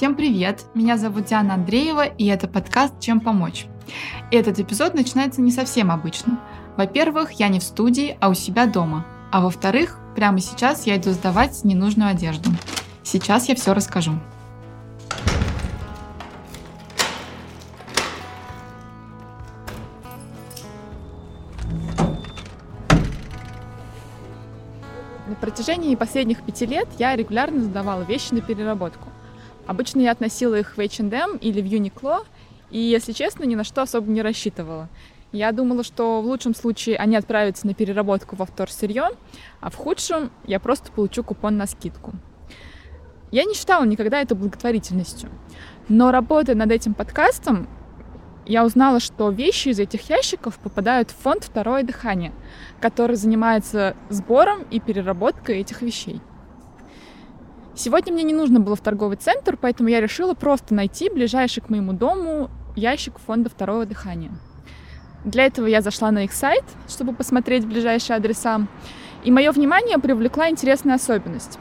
Всем привет! Меня зовут Диана Андреева, и это подкаст «Чем помочь?». Этот эпизод начинается не совсем обычно. Во-первых, я не в студии, а у себя дома. А во-вторых, прямо сейчас я иду сдавать ненужную одежду. Сейчас я все расскажу. На протяжении последних пяти лет я регулярно сдавала вещи на переработку. Обычно я относила их в H&M или в Uniqlo, и, если честно, ни на что особо не рассчитывала. Я думала, что в лучшем случае они отправятся на переработку во вторсырье, а в худшем я просто получу купон на скидку. Я не считала никогда это благотворительностью. Но работая над этим подкастом, я узнала, что вещи из этих ящиков попадают в фонд «Второе дыхание», который занимается сбором и переработкой этих вещей. Сегодня мне не нужно было в торговый центр, поэтому я решила просто найти ближайший к моему дому ящик фонда второго дыхания. Для этого я зашла на их сайт, чтобы посмотреть ближайшие адреса. И мое внимание привлекла интересная особенность.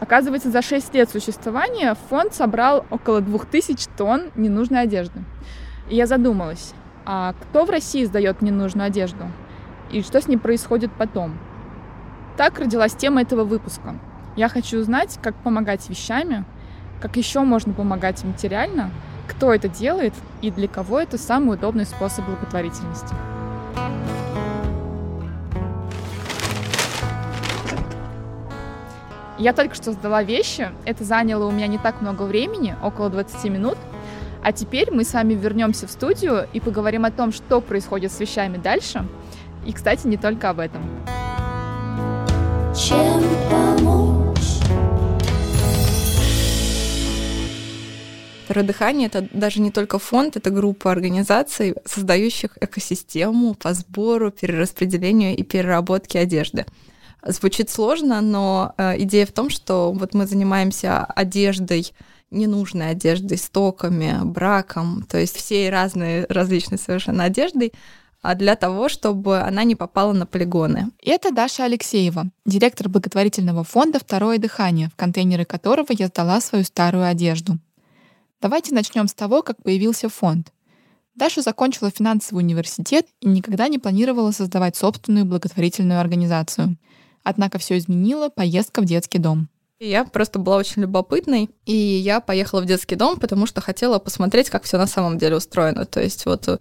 Оказывается, за 6 лет существования фонд собрал около 2000 тонн ненужной одежды. И я задумалась, а кто в России сдает ненужную одежду? И что с ней происходит потом? Так родилась тема этого выпуска – я хочу узнать, как помогать вещами, как еще можно помогать материально, кто это делает и для кого это самый удобный способ благотворительности. Я только что сдала вещи, это заняло у меня не так много времени, около 20 минут. А теперь мы с вами вернемся в студию и поговорим о том, что происходит с вещами дальше. И, кстати, не только об этом. Чем Второе дыхание это даже не только фонд, это группа организаций, создающих экосистему по сбору, перераспределению и переработке одежды. Звучит сложно, но э, идея в том, что вот мы занимаемся одеждой, ненужной одеждой, стоками, браком, то есть всей разной, различной совершенно одеждой, а для того, чтобы она не попала на полигоны. Это Даша Алексеева, директор благотворительного фонда «Второе дыхание», в контейнеры которого я сдала свою старую одежду. Давайте начнем с того, как появился фонд. Даша закончила финансовый университет и никогда не планировала создавать собственную благотворительную организацию. Однако все изменило поездка в детский дом. Я просто была очень любопытной, и я поехала в детский дом, потому что хотела посмотреть, как все на самом деле устроено. То есть вот э,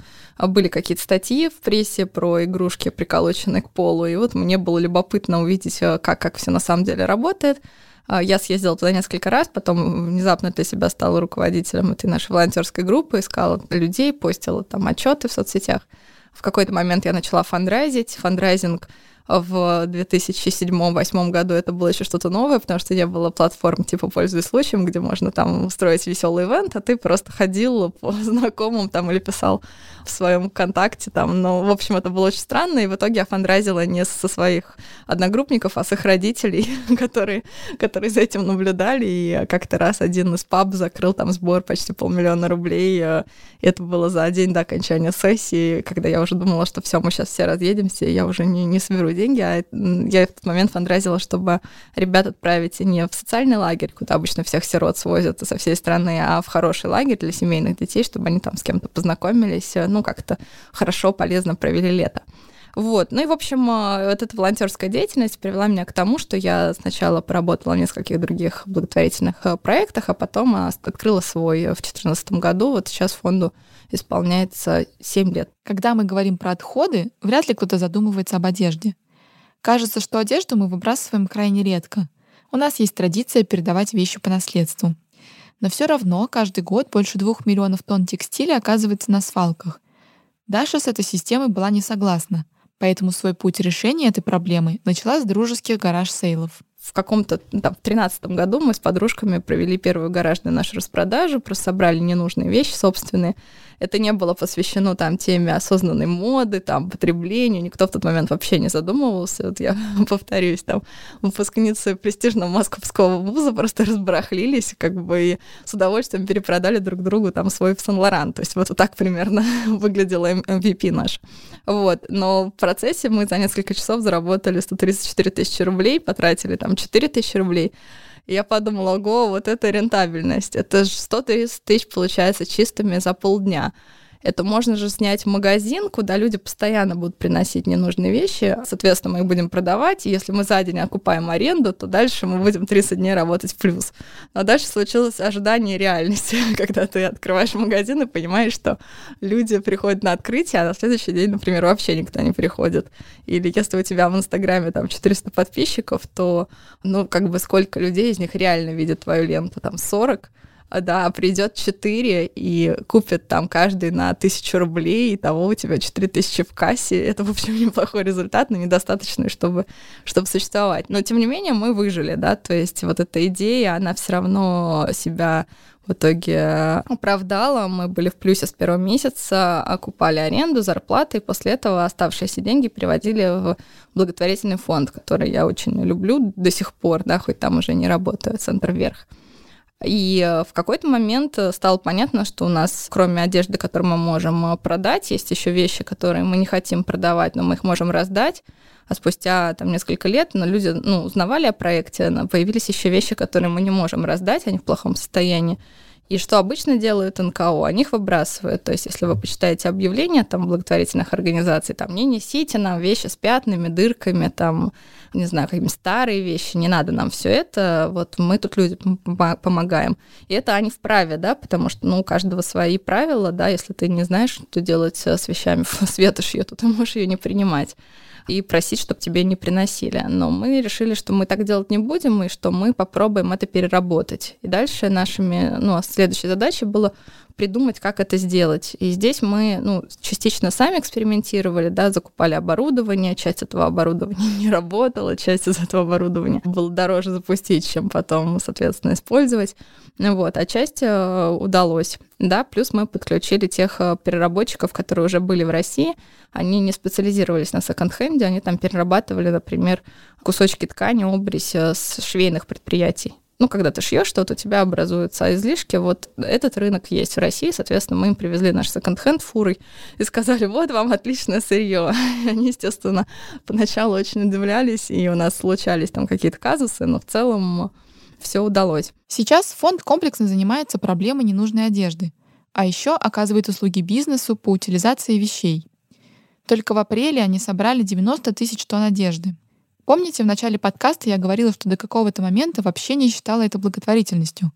были какие-то статьи в прессе про игрушки, приколоченные к полу, и вот мне было любопытно увидеть, э, как, как все на самом деле работает. А, я съездила туда несколько раз, потом внезапно для себя стала руководителем этой нашей волонтерской группы, искала людей, постила там отчеты в соцсетях. В какой-то момент я начала фандрайзить. Фандрайзинг в 2007-2008 году это было еще что-то новое, потому что не было платформ типа «Пользуясь случаем», где можно там устроить веселый ивент, а ты просто ходил по знакомым там или писал в своем контакте там. Но, в общем, это было очень странно, и в итоге я фандрайзила не со своих одногруппников, а с их родителей, которые, которые за этим наблюдали, и как-то раз один из паб закрыл там сбор почти полмиллиона рублей, и это было за день до окончания сессии, когда я уже думала, что все, мы сейчас все разъедемся, и я уже не, не соберу деньги, а я в тот момент фандрайзила, чтобы ребят отправить не в социальный лагерь, куда обычно всех сирот свозят со всей страны, а в хороший лагерь для семейных детей, чтобы они там с кем-то познакомились, ну, как-то хорошо, полезно провели лето. Вот. Ну и, в общем, э, вот эта волонтерская деятельность привела меня к тому, что я сначала поработала в нескольких других благотворительных э, проектах, а потом э, открыла свой в 2014 году. Вот сейчас фонду исполняется 7 лет. Когда мы говорим про отходы, вряд ли кто-то задумывается об одежде. Кажется, что одежду мы выбрасываем крайне редко. У нас есть традиция передавать вещи по наследству. Но все равно каждый год больше двух миллионов тонн текстиля оказывается на свалках. Даша с этой системой была не согласна, поэтому свой путь решения этой проблемы начала с дружеских гараж-сейлов в каком-то, ну, там, в году мы с подружками провели первую гаражную нашу распродажу, просто собрали ненужные вещи собственные. Это не было посвящено там теме осознанной моды, там, потреблению. Никто в тот момент вообще не задумывался. Вот я повторюсь, там, выпускницы престижного московского вуза просто разбарахлились, как бы, и с удовольствием перепродали друг другу там свой Сан-Лоран. То есть вот так примерно выглядела MVP наш. Вот. Но в процессе мы за несколько часов заработали 134 тысячи рублей, потратили там 4 тысячи рублей. И я подумала, ого, вот это рентабельность. Это же 130 тысяч получается чистыми за полдня. Это можно же снять магазин, куда люди постоянно будут приносить ненужные вещи. Соответственно, мы их будем продавать. И если мы за день окупаем аренду, то дальше мы будем 30 дней работать в плюс. Но дальше случилось ожидание реальности, когда ты открываешь магазин и понимаешь, что люди приходят на открытие, а на следующий день, например, вообще никто не приходит. Или если у тебя в Инстаграме там 400 подписчиков, то, ну, как бы сколько людей из них реально видят твою ленту? Там 40, да, придет 4 и купит там каждый на тысячу рублей, и того у тебя 4 тысячи в кассе. Это, в общем, неплохой результат, но недостаточный, чтобы, чтобы существовать. Но, тем не менее, мы выжили, да, то есть вот эта идея, она все равно себя в итоге оправдала. Мы были в плюсе с первого месяца, окупали аренду, зарплаты, и после этого оставшиеся деньги переводили в благотворительный фонд, который я очень люблю до сих пор, да, хоть там уже не работаю, Центр Вверх. И э, в какой-то момент э, стало понятно, что у нас, кроме одежды, которую мы можем э, продать, есть еще вещи, которые мы не хотим продавать, но мы их можем раздать. А спустя там несколько лет но люди ну, узнавали о проекте, появились еще вещи, которые мы не можем раздать, они в плохом состоянии. И что обычно делают НКО? Они их выбрасывают. То есть, если вы почитаете объявления там, благотворительных организаций, там, не несите нам вещи с пятнами, дырками, там, не знаю, какие-нибудь старые вещи, не надо нам все это, вот мы тут людям помогаем. И это они вправе, да, потому что, ну, у каждого свои правила, да, если ты не знаешь, что делать с вещами с ветошью, то ты можешь ее не принимать и просить, чтобы тебе не приносили. Но мы решили, что мы так делать не будем, и что мы попробуем это переработать. И дальше нашими, ну, а следующей задачей было придумать, как это сделать. И здесь мы ну, частично сами экспериментировали, да, закупали оборудование, часть этого оборудования не работала, часть из этого оборудования было дороже запустить, чем потом, соответственно, использовать. Вот, а часть э, удалось. Да, плюс мы подключили тех э, переработчиков, которые уже были в России. Они не специализировались на секонд-хенде, они там перерабатывали, например, кусочки ткани, обрезь э, с швейных предприятий ну, когда ты шьешь что-то, у тебя образуются излишки. Вот этот рынок есть в России, соответственно, мы им привезли наш секонд-хенд фурой и сказали, вот вам отличное сырье. Они, естественно, поначалу очень удивлялись, и у нас случались там какие-то казусы, но в целом все удалось. Сейчас фонд комплексно занимается проблемой ненужной одежды, а еще оказывает услуги бизнесу по утилизации вещей. Только в апреле они собрали 90 тысяч тонн одежды. Помните, в начале подкаста я говорила, что до какого-то момента вообще не считала это благотворительностью?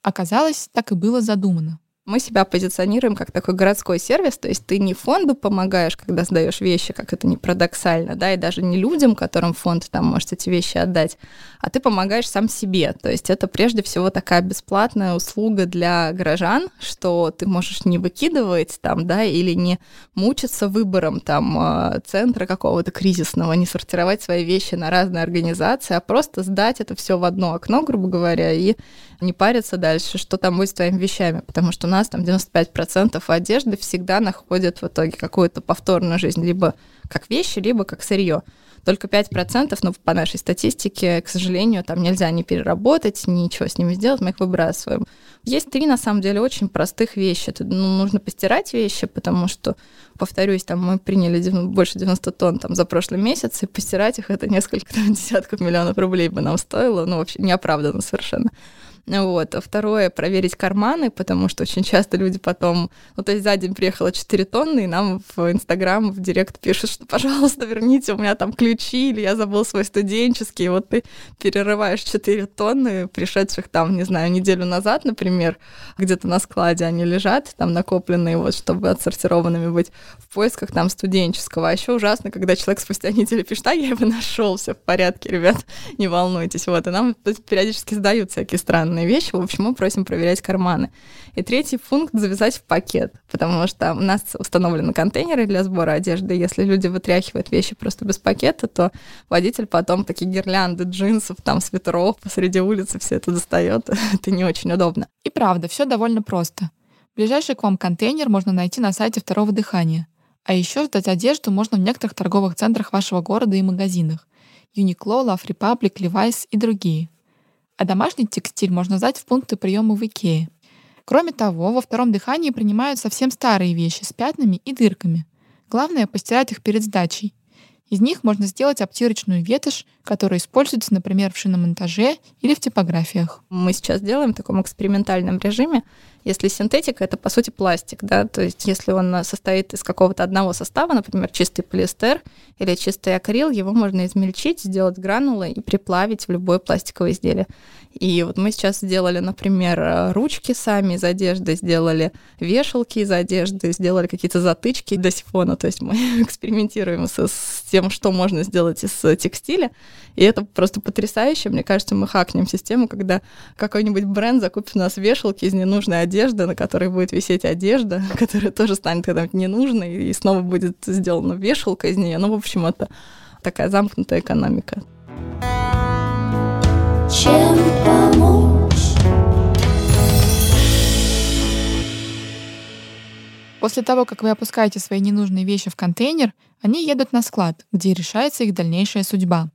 Оказалось, так и было задумано. Мы себя позиционируем как такой городской сервис, то есть ты не фонду помогаешь, когда сдаешь вещи, как это не парадоксально, да, и даже не людям, которым фонд там может эти вещи отдать, а ты помогаешь сам себе. То есть это прежде всего такая бесплатная услуга для горожан, что ты можешь не выкидывать там, да, или не мучиться выбором там а, центра какого-то кризисного, не сортировать свои вещи на разные организации, а просто сдать это все в одно окно, грубо говоря, и не париться дальше, что там будет с твоими вещами, потому что у нас там 95% одежды всегда находят в итоге какую-то повторную жизнь, либо как вещи, либо как сырье. Только 5%, ну, по нашей статистике, к сожалению, там нельзя ни переработать, ничего с ними сделать, мы их выбрасываем. Есть три, на самом деле, очень простых вещи. Это, ну, нужно постирать вещи, потому что, повторюсь, там мы приняли больше 90 тонн там, за прошлый месяц, и постирать их это несколько там, десятков миллионов рублей бы нам стоило, ну, вообще неоправданно совершенно. Вот. А второе, проверить карманы, потому что очень часто люди потом... Ну, то есть за день приехало 4 тонны, и нам в Инстаграм, в Директ пишут, что, пожалуйста, верните, у меня там ключи, или я забыл свой студенческий. И вот ты перерываешь 4 тонны, пришедших там, не знаю, неделю назад, например, где-то на складе они лежат, там накопленные, вот, чтобы отсортированными быть, в поисках там студенческого. А еще ужасно, когда человек спустя неделю пишет, а я его нашел, все в порядке, ребят, не волнуйтесь. Вот, и нам периодически сдают всякие странные странные вещи. В общем, мы просим проверять карманы. И третий пункт — завязать в пакет, потому что у нас установлены контейнеры для сбора одежды. Если люди вытряхивают вещи просто без пакета, то водитель потом такие гирлянды джинсов, там, свитеров посреди улицы все это достает. это не очень удобно. И правда, все довольно просто. Ближайший к вам контейнер можно найти на сайте второго дыхания. А еще сдать одежду можно в некоторых торговых центрах вашего города и магазинах. Uniqlo, Love Republic, Levi's и другие а домашний текстиль можно сдать в пункты приема в Икее. Кроме того, во втором дыхании принимают совсем старые вещи с пятнами и дырками. Главное — постирать их перед сдачей. Из них можно сделать обтирочную ветошь, которая используется, например, в шиномонтаже или в типографиях. Мы сейчас делаем в таком экспериментальном режиме. Если синтетика, это по сути пластик, да, то есть если он состоит из какого-то одного состава, например, чистый полиэстер или чистый акрил, его можно измельчить, сделать гранулы и приплавить в любое пластиковое изделие. И вот мы сейчас сделали, например, ручки сами из одежды, сделали вешалки из одежды, сделали какие-то затычки до сифона, то есть мы экспериментируем с, с тем, что можно сделать из текстиля, и это просто потрясающе. Мне кажется, мы хакнем систему, когда какой-нибудь бренд закупит у нас вешалки из ненужной одежды, на которой будет висеть одежда, которая тоже станет когда-нибудь ненужной, и снова будет сделана вешалка из нее. Ну, в общем, это такая замкнутая экономика. Чем помочь? После того, как вы опускаете свои ненужные вещи в контейнер, они едут на склад, где решается их дальнейшая судьба.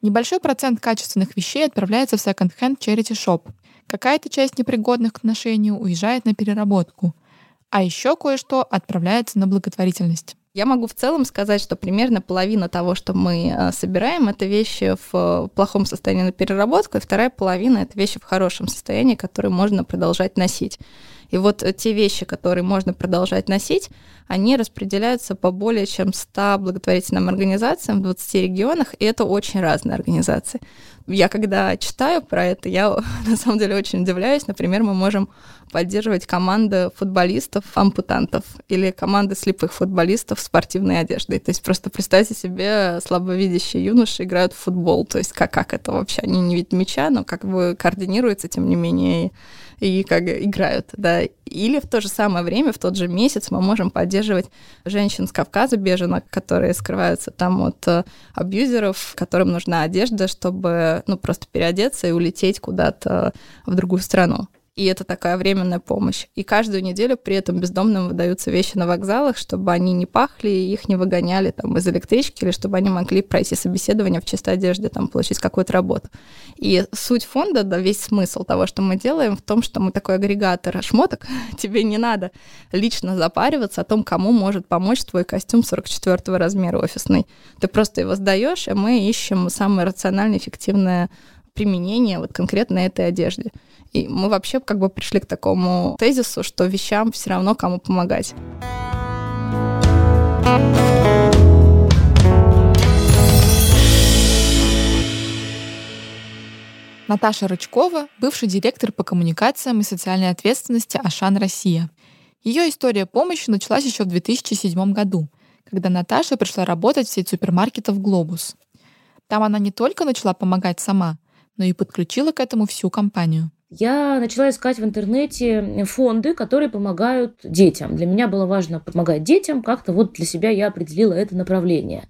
Небольшой процент качественных вещей отправляется в секонд-хенд charity shop. Какая-то часть непригодных к ношению уезжает на переработку. А еще кое-что отправляется на благотворительность. Я могу в целом сказать, что примерно половина того, что мы э, собираем, это вещи в э, плохом состоянии на переработку, и вторая половина это вещи в хорошем состоянии, которые можно продолжать носить. И вот э, те вещи, которые можно продолжать носить, они распределяются по более чем 100 благотворительным организациям в 20 регионах, и это очень разные организации. Я когда читаю про это, я на самом деле очень удивляюсь. Например, мы можем поддерживать команды футболистов-ампутантов или команды слепых футболистов в спортивной одеждой. То есть просто представьте себе, слабовидящие юноши играют в футбол. То есть как, как это вообще? Они не видят мяча, но как бы координируются, тем не менее, и как играют, да. Или в то же самое время, в тот же месяц мы можем поддерживать женщин с Кавказа, беженок, которые скрываются там от э, абьюзеров, которым нужна одежда, чтобы, ну, просто переодеться и улететь куда-то в другую страну и это такая временная помощь. И каждую неделю при этом бездомным выдаются вещи на вокзалах, чтобы они не пахли, их не выгоняли там из электрички, или чтобы они могли пройти собеседование в чистой одежде, там, получить какую-то работу. И суть фонда, да, весь смысл того, что мы делаем, в том, что мы такой агрегатор шмоток, тебе не надо лично запариваться о том, кому может помочь твой костюм 44 размера офисный. Ты просто его сдаешь, и мы ищем самое рациональное, эффективное применение вот конкретно этой одежде. И мы вообще как бы пришли к такому тезису, что вещам все равно кому помогать. Наташа Рычкова, бывший директор по коммуникациям и социальной ответственности Ашан Россия. Ее история помощи началась еще в 2007 году, когда Наташа пришла работать в сеть супермаркетов «Глобус». Там она не только начала помогать сама, но и подключила к этому всю компанию я начала искать в интернете фонды, которые помогают детям. Для меня было важно помогать детям, как-то вот для себя я определила это направление.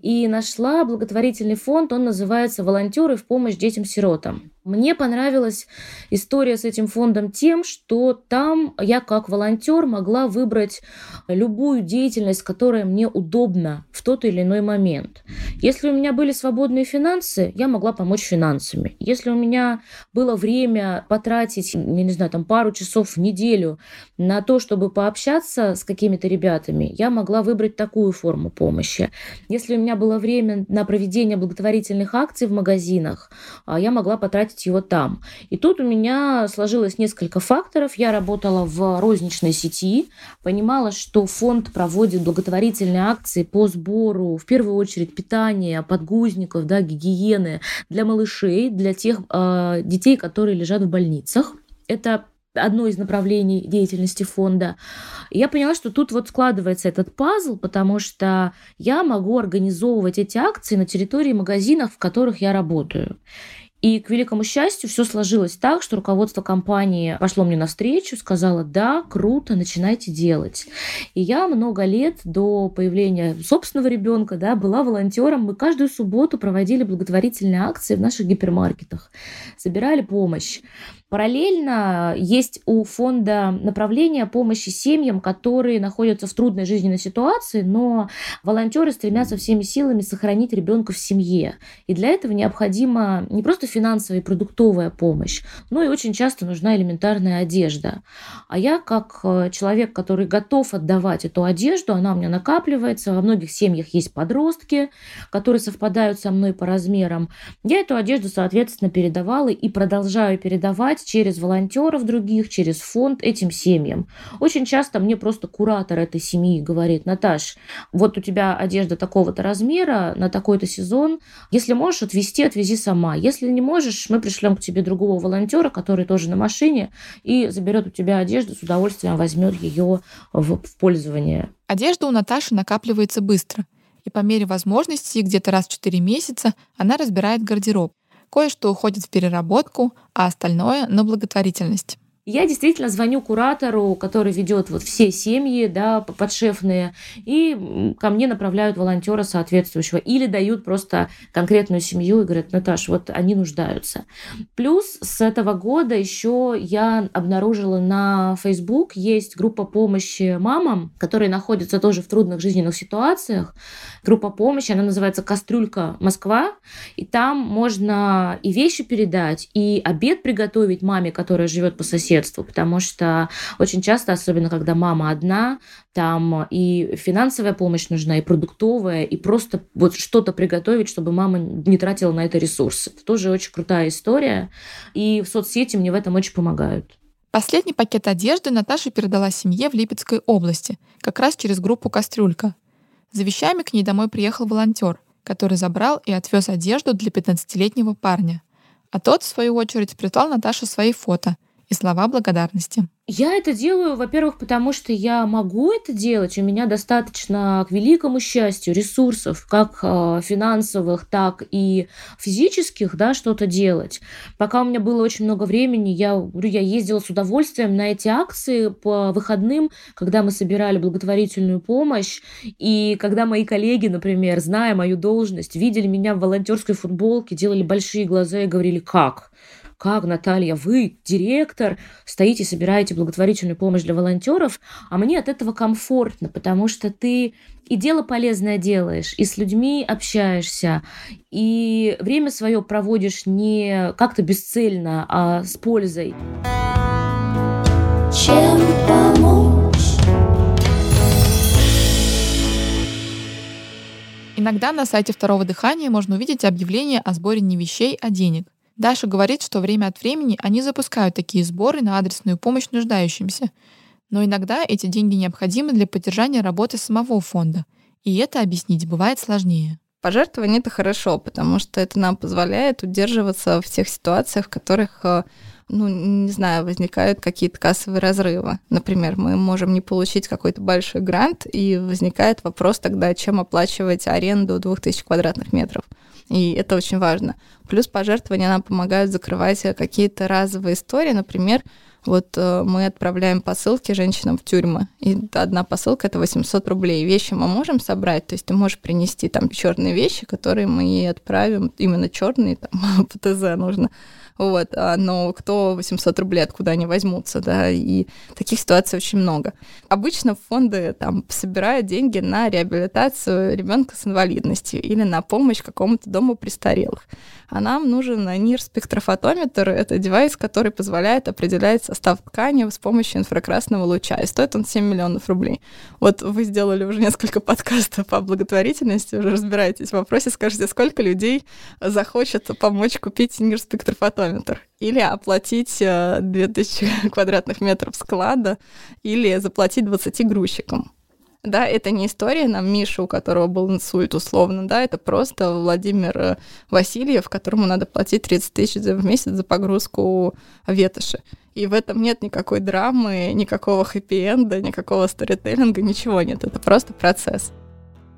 И нашла благотворительный фонд, он называется «Волонтеры в помощь детям-сиротам». Мне понравилась история с этим фондом тем, что там я как волонтер могла выбрать любую деятельность, которая мне удобна в тот или иной момент. Если у меня были свободные финансы, я могла помочь финансами. Если у меня было время потратить, я не знаю, там пару часов в неделю на то, чтобы пообщаться с какими-то ребятами, я могла выбрать такую форму помощи. Если у меня было время на проведение благотворительных акций в магазинах, а, я могла потратить потратить его там. И тут у меня сложилось несколько факторов. Я работала в розничной сети, понимала, что фонд проводит благотворительные акции по сбору, в первую очередь, питания, подгузников, да, гигиены для малышей, для тех э, детей, которые лежат в больницах. Это одно из направлений деятельности фонда. Я поняла, что тут вот складывается этот пазл, потому что я могу организовывать эти акции на территории магазинов, в которых я работаю. И, к великому счастью, все сложилось так, что руководство компании пошло мне навстречу, сказала, да, круто, начинайте делать. И я много лет до появления собственного ребенка да, была волонтером. Мы каждую субботу проводили благотворительные акции в наших гипермаркетах, собирали помощь. Параллельно есть у фонда направление помощи семьям, которые находятся в трудной жизненной ситуации, но волонтеры стремятся всеми силами сохранить ребенка в семье. И для этого необходимо не просто финансовая и продуктовая помощь, ну и очень часто нужна элементарная одежда. А я как э, человек, который готов отдавать эту одежду, она у меня накапливается, во многих семьях есть подростки, которые совпадают со мной по размерам. Я эту одежду, соответственно, передавала и продолжаю передавать через волонтеров других, через фонд этим семьям. Очень часто мне просто куратор этой семьи говорит, Наташ, вот у тебя одежда такого-то размера на такой-то сезон, если можешь отвезти, отвези сама. Если не можешь, мы пришлем к тебе другого волонтера, который тоже на машине, и заберет у тебя одежду, с удовольствием возьмет ее в пользование. Одежда у Наташи накапливается быстро, и по мере возможности где-то раз в 4 месяца она разбирает гардероб. Кое-что уходит в переработку, а остальное — на благотворительность. Я действительно звоню куратору, который ведет вот все семьи, да, подшефные, и ко мне направляют волонтера соответствующего или дают просто конкретную семью и говорят, Наташ, вот они нуждаются. Плюс с этого года еще я обнаружила на Facebook есть группа помощи мамам, которые находятся тоже в трудных жизненных ситуациях. Группа помощи, она называется «Кастрюлька Москва», и там можно и вещи передать, и обед приготовить маме, которая живет по соседству, соседству, потому что очень часто, особенно когда мама одна, там и финансовая помощь нужна, и продуктовая, и просто вот что-то приготовить, чтобы мама не тратила на это ресурсы. Это тоже очень крутая история, и в соцсети мне в этом очень помогают. Последний пакет одежды Наташа передала семье в Липецкой области, как раз через группу «Кастрюлька». За вещами к ней домой приехал волонтер, который забрал и отвез одежду для 15-летнего парня. А тот, в свою очередь, прислал Наташе свои фото слова благодарности. Я это делаю, во-первых, потому что я могу это делать. У меня достаточно, к великому счастью, ресурсов, как э, финансовых, так и физических, да, что-то делать. Пока у меня было очень много времени, я, говорю, я ездила с удовольствием на эти акции по выходным, когда мы собирали благотворительную помощь, и когда мои коллеги, например, зная мою должность, видели меня в волонтерской футболке, делали большие глаза и говорили, как? Как, Наталья, вы, директор, стоите, собираете благотворительную помощь для волонтеров, а мне от этого комфортно, потому что ты и дело полезное делаешь, и с людьми общаешься, и время свое проводишь не как-то бесцельно, а с пользой. Чем помочь? Иногда на сайте второго дыхания можно увидеть объявление о сборе не вещей, а денег. Даша говорит, что время от времени они запускают такие сборы на адресную помощь нуждающимся. Но иногда эти деньги необходимы для поддержания работы самого фонда. И это объяснить бывает сложнее. Пожертвование — это хорошо, потому что это нам позволяет удерживаться в тех ситуациях, в которых э, ну, не знаю, возникают какие-то кассовые разрывы. Например, мы можем не получить какой-то большой грант, и возникает вопрос тогда, чем оплачивать аренду 2000 квадратных метров и это очень важно. Плюс пожертвования нам помогают закрывать какие-то разовые истории, например, вот э, мы отправляем посылки женщинам в тюрьмы, и одна посылка это 800 рублей. Вещи мы можем собрать, то есть ты можешь принести там черные вещи, которые мы ей отправим, именно черные, там по ТЗ нужно вот, а, но кто 800 рублей, откуда они возьмутся, да, и таких ситуаций очень много. Обычно фонды там собирают деньги на реабилитацию ребенка с инвалидностью или на помощь какому-то дому престарелых. А нам нужен нир-спектрофотометр, это девайс, который позволяет определять состав ткани с помощью инфракрасного луча, и стоит он 7 миллионов рублей. Вот вы сделали уже несколько подкастов по благотворительности, уже разбираетесь в вопросе, скажите, сколько людей захочет помочь купить нир-спектрофотометр? Километр. Или оплатить 2000 э, квадратных метров склада, или заплатить 20 грузчикам. Да, это не история нам Миша, у которого был инсульт условно, да, это просто Владимир э, Васильев, которому надо платить 30 тысяч в месяц за погрузку ветоши. И в этом нет никакой драмы, никакого хэппи-энда, никакого сторителлинга, ничего нет. Это просто процесс.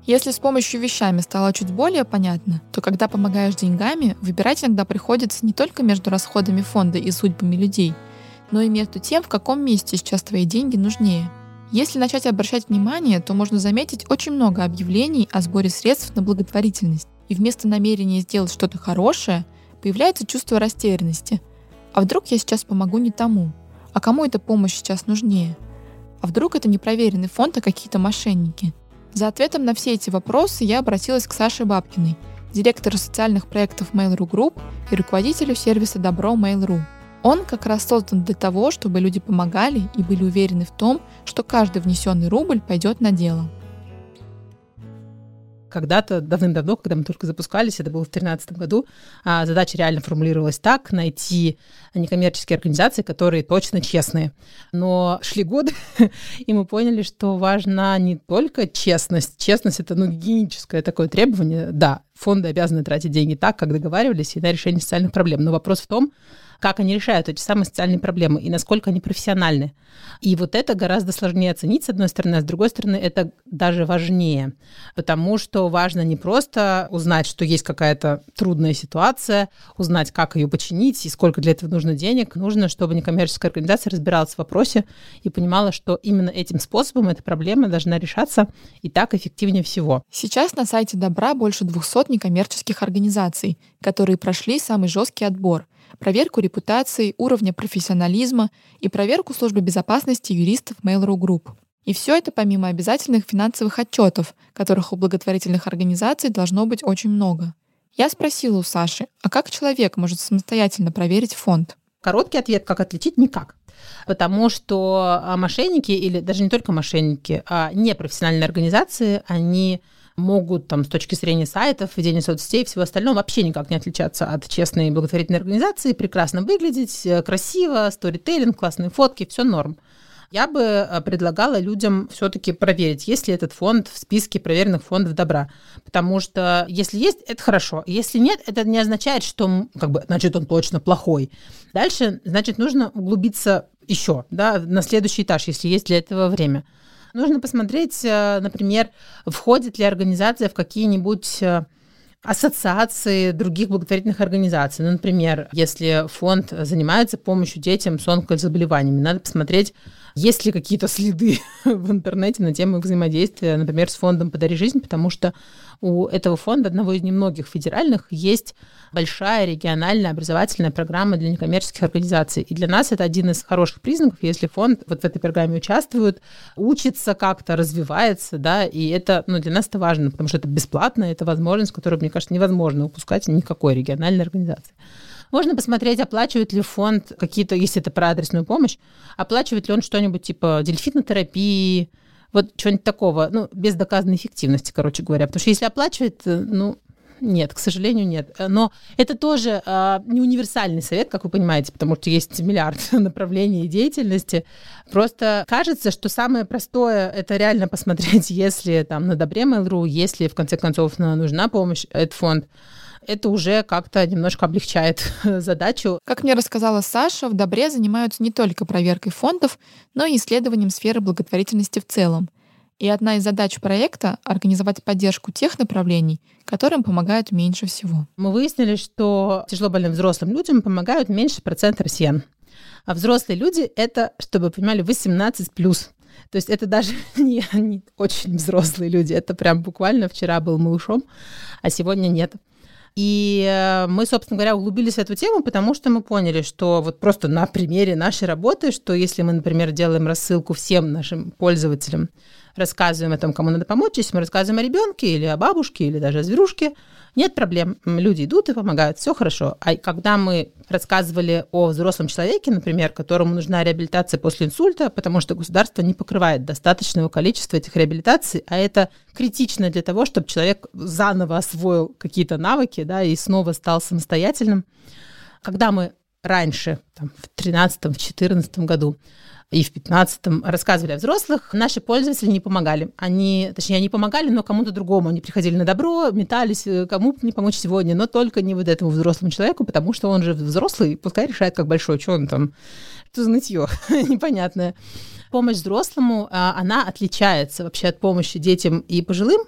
Если с помощью вещами стало чуть более понятно, то когда помогаешь деньгами, выбирать иногда приходится не только между расходами фонда и судьбами людей, но и между тем, в каком месте сейчас твои деньги нужнее. Если начать обращать внимание, то можно заметить очень много объявлений о сборе средств на благотворительность. И вместо намерения сделать что-то хорошее, появляется чувство растерянности. А вдруг я сейчас помогу не тому? А кому эта помощь сейчас нужнее? А вдруг это непроверенный фонд, а какие-то мошенники? За ответом на все эти вопросы я обратилась к Саше Бабкиной, директору социальных проектов Mail.ru Group и руководителю сервиса Добро Mail.ru. Он как раз создан для того, чтобы люди помогали и были уверены в том, что каждый внесенный рубль пойдет на дело когда-то, давным-давно, когда мы только запускались, это было в 2013 году, а, задача реально формулировалась так, найти некоммерческие организации, которые точно честные. Но шли годы, и мы поняли, что важна не только честность. Честность — это, ну, гигиеническое такое требование. Да, фонды обязаны тратить деньги так, как договаривались, и на решение социальных проблем. Но вопрос в том, как они решают эти самые социальные проблемы и насколько они профессиональны. И вот это гораздо сложнее оценить, с одной стороны, а с другой стороны, это даже важнее, потому что важно не просто узнать, что есть какая-то трудная ситуация, узнать, как ее починить и сколько для этого нужно денег. Нужно, чтобы некоммерческая организация разбиралась в вопросе и понимала, что именно этим способом эта проблема должна решаться и так эффективнее всего. Сейчас на сайте Добра больше 200 некоммерческих организаций, которые прошли самый жесткий отбор — проверку репутации, уровня профессионализма и проверку службы безопасности юристов Mail.ru Group. И все это помимо обязательных финансовых отчетов, которых у благотворительных организаций должно быть очень много. Я спросила у Саши, а как человек может самостоятельно проверить фонд? Короткий ответ, как отличить, никак. Потому что а, мошенники, или даже не только мошенники, а непрофессиональные организации, они могут там с точки зрения сайтов, ведения соцсетей и всего остального вообще никак не отличаться от честной благотворительной организации, прекрасно выглядеть, э, красиво, сторителлинг, классные фотки, все норм. Я бы э, предлагала людям все-таки проверить, есть ли этот фонд в списке проверенных фондов добра. Потому что если есть, это хорошо. Если нет, это не означает, что как бы, значит, он точно плохой. Дальше, значит, нужно углубиться еще да, на следующий этаж, если есть для этого время. Нужно посмотреть, э, например, входит ли организация в какие-нибудь э, ассоциации других благотворительных организаций. Ну, например, если фонд занимается помощью детям с онкозаболеваниями, надо посмотреть, есть ли какие-то следы в интернете на тему взаимодействия, например, с фондом «Подари жизнь», потому что у этого фонда, одного из немногих федеральных, есть большая региональная образовательная программа для некоммерческих организаций. И для нас это один из хороших признаков, если фонд вот в этой программе участвует, учится как-то, развивается, да, и это, ну, для нас это важно, потому что это бесплатно, это возможность, которую, мне кажется, невозможно упускать никакой региональной организации. Можно посмотреть, оплачивает ли фонд какие-то, если это про адресную помощь, оплачивает ли он что-нибудь типа дельфинотерапии, вот что-нибудь такого, ну, без доказанной эффективности, короче говоря. Потому что если оплачивает, э, ну, нет, к сожалению, нет. Но это тоже э, не универсальный совет, как вы понимаете, потому что есть миллиард направлений деятельности. Просто кажется, что самое простое — это реально посмотреть, если там на Добре Mail.ru, если в конце концов нужна помощь, этот фонд, это уже как-то немножко облегчает задачу. Как мне рассказала Саша, в Добре занимаются не только проверкой фондов, но и исследованием сферы благотворительности в целом. И одна из задач проекта — организовать поддержку тех направлений, которым помогают меньше всего. Мы выяснили, что тяжело больным взрослым людям помогают меньше процента россиян. А взрослые люди — это, чтобы вы понимали, 18+. плюс. То есть это даже не, не очень взрослые люди, это прям буквально вчера был малышом, а сегодня нет. И э, мы, собственно говоря, углубились в эту тему, потому что мы поняли, что вот просто на примере нашей работы, что если мы, например, делаем рассылку всем нашим пользователям, рассказываем о том, кому надо помочь, если мы рассказываем о ребенке или о бабушке или даже о зверушке, нет проблем. Люди идут и помогают, все хорошо. А когда мы рассказывали о взрослом человеке, например, которому нужна реабилитация после инсульта, потому что государство не покрывает достаточного количества этих реабилитаций, а это критично для того, чтобы человек заново освоил какие-то навыки, да, и снова стал самостоятельным. Когда мы раньше, там, в 2013-2014 году, и в 15-м рассказывали о взрослых, наши пользователи не помогали. Они, точнее, они помогали, но кому-то другому. Они приходили на добро, метались, э, кому не помочь сегодня, но только не вот этому взрослому человеку, потому что он же взрослый, пускай решает, как большой, что он там, что за нытье непонятное. Помощь взрослому, а, она отличается вообще от помощи детям и пожилым,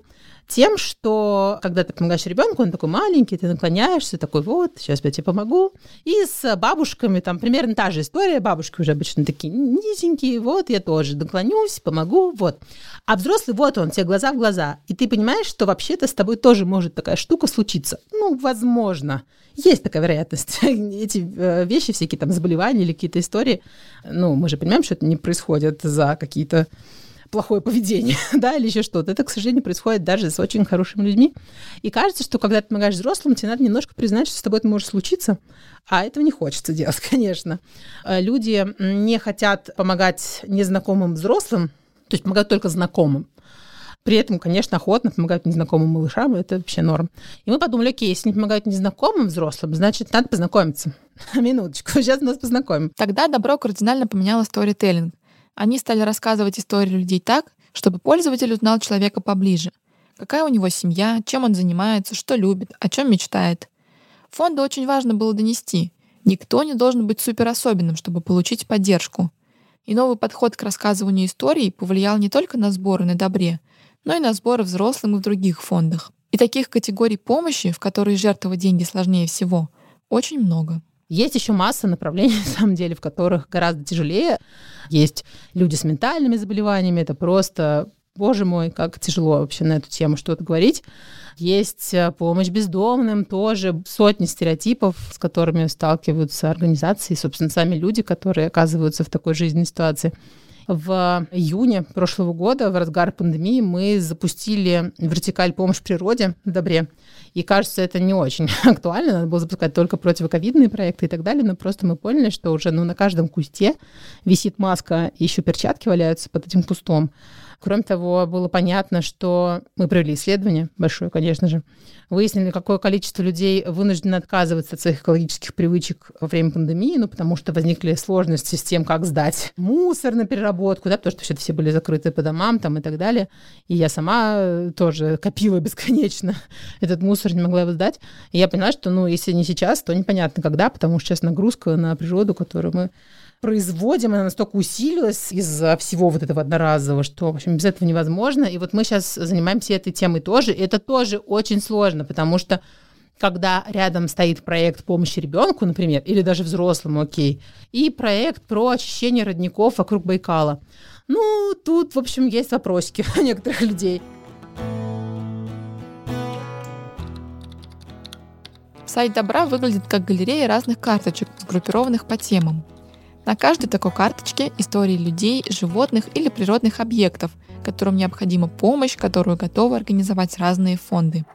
тем, что когда ты помогаешь ребенку, он такой маленький, ты наклоняешься, такой вот, сейчас я тебе помогу. И с бабушками там примерно та же история. Бабушки уже обычно такие низенькие, вот я тоже наклонюсь, помогу, вот. А взрослый, вот он, тебе глаза в глаза. И ты понимаешь, что вообще-то с тобой тоже может такая штука случиться. Ну, возможно. Есть такая вероятность. Эти э, вещи, всякие там заболевания или какие-то истории, ну, мы же понимаем, что это не происходит за какие-то плохое поведение, да, или еще что-то. Это, к сожалению, происходит даже с очень хорошими людьми. И кажется, что когда ты помогаешь взрослым, тебе надо немножко признать, что с тобой это может случиться, а этого не хочется делать, конечно. Э, люди не хотят помогать незнакомым взрослым, то есть помогают только знакомым. При этом, конечно, охотно помогают незнакомым малышам, это вообще норм. И мы подумали, окей, если не помогают незнакомым взрослым, значит, надо познакомиться. Минуточку, сейчас нас познакомим. Тогда добро кардинально поменяло сторителлинг. Они стали рассказывать истории людей так, чтобы пользователь узнал человека поближе. Какая у него семья, чем он занимается, что любит, о чем мечтает. Фонду очень важно было донести. Никто не должен быть суперособенным, чтобы получить поддержку. И новый подход к рассказыванию историй повлиял не только на сборы на добре, но и на сборы взрослым и в других фондах. И таких категорий помощи, в которые жертвовать деньги сложнее всего, очень много. Есть еще масса направлений, на самом деле, в которых гораздо тяжелее. Есть люди с ментальными заболеваниями, это просто Боже мой, как тяжело вообще на эту тему что-то говорить. Есть э, помощь бездомным, тоже сотни стереотипов, с которыми сталкиваются организации, собственно, сами люди, которые оказываются в такой жизненной ситуации. В июне прошлого года, в разгар пандемии, мы запустили вертикаль «Помощь природе» в Добре. И кажется, это не очень актуально, надо было запускать только противоковидные проекты и так далее, но просто мы поняли, что уже ну, на каждом кусте висит маска, еще перчатки валяются под этим кустом. Кроме того, было понятно, что мы провели исследование большое, конечно же, выяснили, какое количество людей вынуждено отказываться от своих экологических привычек во время пандемии, ну, потому что возникли сложности с тем, как сдать мусор на переработку, да, потому что все были закрыты по домам там и так далее. И я сама тоже копила бесконечно этот мусор, не могла его сдать. И я поняла, что, ну, если не сейчас, то непонятно когда, потому что сейчас нагрузка на природу, которую мы производим, она настолько усилилась из-за всего вот этого одноразового, что, в общем, без этого невозможно. И вот мы сейчас занимаемся этой темой тоже. И это тоже очень сложно, потому что когда рядом стоит проект помощи ребенку, например, или даже взрослому, окей, и проект про очищение родников вокруг Байкала. Ну, тут, в общем, есть вопросики у некоторых людей. Сайт Добра выглядит как галерея разных карточек, сгруппированных по темам. На каждой такой карточке истории людей, животных или природных объектов, которым необходима помощь, которую готовы организовать разные фонды.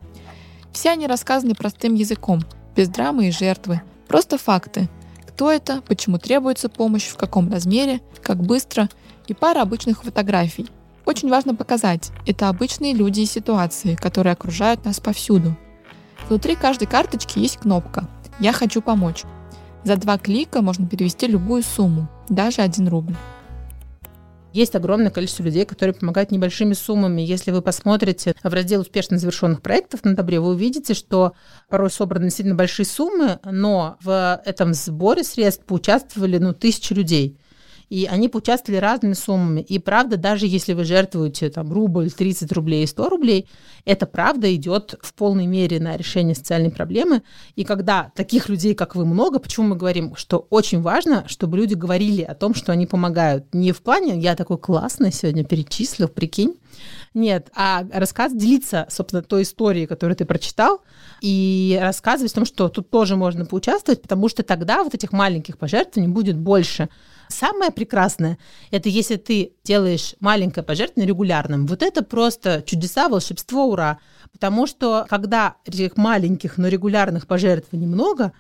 Все они рассказаны простым языком, без драмы и жертвы, просто факты. Кто это, почему требуется помощь, в каком размере, как быстро и пара обычных фотографий. Очень важно показать, это обычные люди и ситуации, которые окружают нас повсюду. Внутри каждой карточки есть кнопка «Я хочу помочь», за два клика можно перевести любую сумму, даже один рубль. Есть огромное количество людей, которые помогают небольшими суммами. Если вы посмотрите в раздел успешно завершенных проектов на Добре, вы увидите, что порой собраны действительно большие суммы, но в этом сборе средств поучаствовали ну, тысячи людей и они поучаствовали разными суммами. И правда, даже если вы жертвуете там рубль, 30 рублей и 100 рублей, это правда идет в полной мере на решение социальной проблемы. И когда таких людей, как вы, много, почему мы говорим, что очень важно, чтобы люди говорили о том, что они помогают. Не в плане «я такой классный сегодня перечислил, прикинь», нет, а рассказ делиться, собственно, той историей, которую ты прочитал, и рассказывать о том, что тут тоже можно поучаствовать, потому что тогда вот этих маленьких пожертвований будет больше. Самое прекрасное – это если ты делаешь маленькое пожертвование регулярным. Вот это просто чудеса, волшебство, ура. Потому что когда этих маленьких, но регулярных пожертвований много,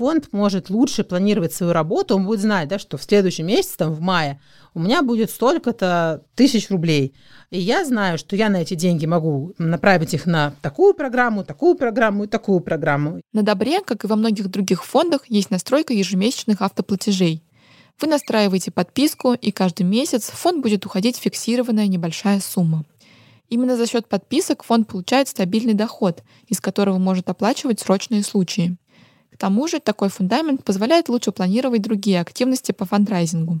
фонд может лучше планировать свою работу, он будет знать, да, что в следующем месяце, там, в мае, у меня будет столько-то тысяч рублей. И я знаю, что я на эти деньги могу направить их на такую программу, такую программу и такую программу. На Добре, как и во многих других фондах, есть настройка ежемесячных автоплатежей. Вы настраиваете подписку, и каждый месяц в фонд будет уходить фиксированная небольшая сумма. Именно за счет подписок фонд получает стабильный доход, из которого может оплачивать срочные случаи. К тому же такой фундамент позволяет лучше планировать другие активности по фандрайзингу.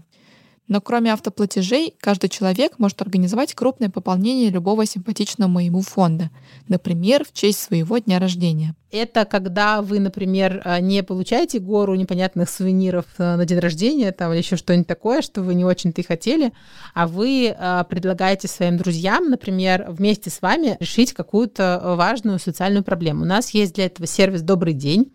Но кроме автоплатежей, каждый человек может организовать крупное пополнение любого симпатичного моему фонда, например, в честь своего дня рождения. Это когда вы, например, э, не получаете гору непонятных сувениров э, на день рождения там, или еще что-нибудь такое, что вы не очень-то и хотели, а вы э, предлагаете своим друзьям, например, вместе с вами решить какую-то важную социальную проблему. У нас есть для этого сервис «Добрый день»,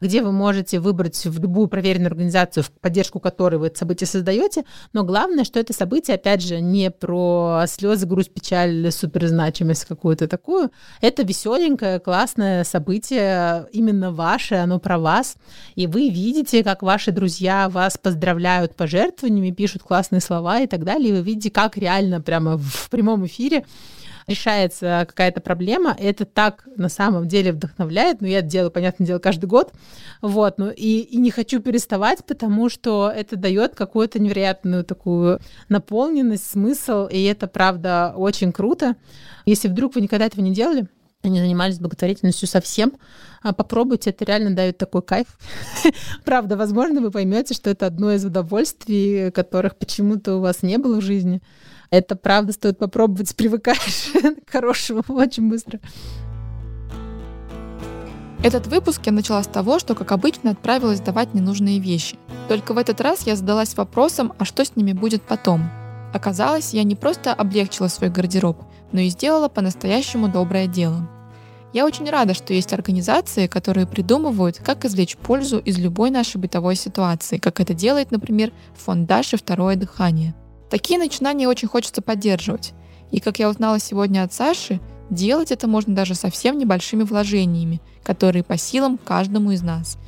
где вы можете выбрать в любую проверенную организацию, в поддержку которой вы это событие создаете. Но главное, что это событие, опять же, не про слезы, грусть, печаль, суперзначимость какую-то такую. Это веселенькое, классное событие, именно ваше, оно про вас. И вы видите, как ваши друзья вас поздравляют пожертвованиями, пишут классные слова и так далее. И вы видите, как реально прямо в прямом эфире решается какая-то проблема, это так на самом деле вдохновляет, но ну, я это делаю, понятное дело, каждый год, вот, ну и, и не хочу переставать, потому что это дает какую-то невероятную такую наполненность, смысл, и это, правда, очень круто. Если вдруг вы никогда этого не делали, не занимались благотворительностью совсем, а попробуйте, это реально дает такой кайф. Правда, возможно, вы поймете, что это одно из удовольствий, которых почему-то у вас не было в жизни. Это правда стоит попробовать, привыкаешь к хорошему очень быстро. Этот выпуск я начала с того, что, как обычно, отправилась давать ненужные вещи. Только в этот раз я задалась вопросом, а что с ними будет потом. Оказалось, я не просто облегчила свой гардероб, но и сделала по-настоящему доброе дело. Я очень рада, что есть организации, которые придумывают, как извлечь пользу из любой нашей бытовой ситуации, как это делает, например, фонд Даши «Второе дыхание». Такие начинания очень хочется поддерживать. И как я узнала сегодня от Саши, делать это можно даже совсем небольшими вложениями, которые по силам каждому из нас.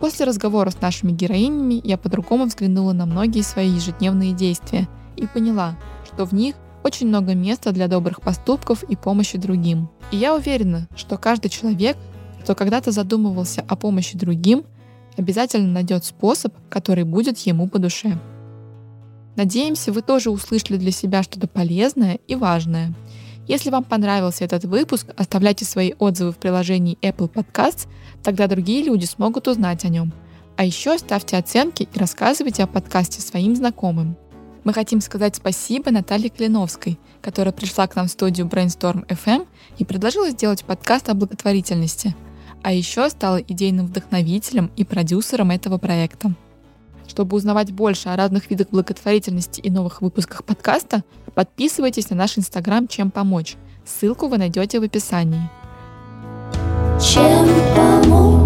После разговора с нашими героинями я по-другому взглянула на многие свои ежедневные действия и поняла, что в них очень много места для добрых поступков и помощи другим. И я уверена, что каждый человек, кто когда-то задумывался о помощи другим, обязательно найдет способ, который будет ему по душе. Надеемся, вы тоже услышали для себя что-то полезное и важное. Если вам понравился этот выпуск, оставляйте свои отзывы в приложении Apple Podcasts, тогда другие люди смогут узнать о нем. А еще ставьте оценки и рассказывайте о подкасте своим знакомым. Мы хотим сказать спасибо Наталье Клиновской, которая пришла к нам в студию Brainstorm FM и предложила сделать подкаст о благотворительности, а еще стала идейным вдохновителем и продюсером этого проекта. Чтобы узнавать больше о разных видах благотворительности и новых выпусках подкаста, подписывайтесь на наш инстаграм «Чем помочь». Ссылку вы найдете в описании. Чем помочь?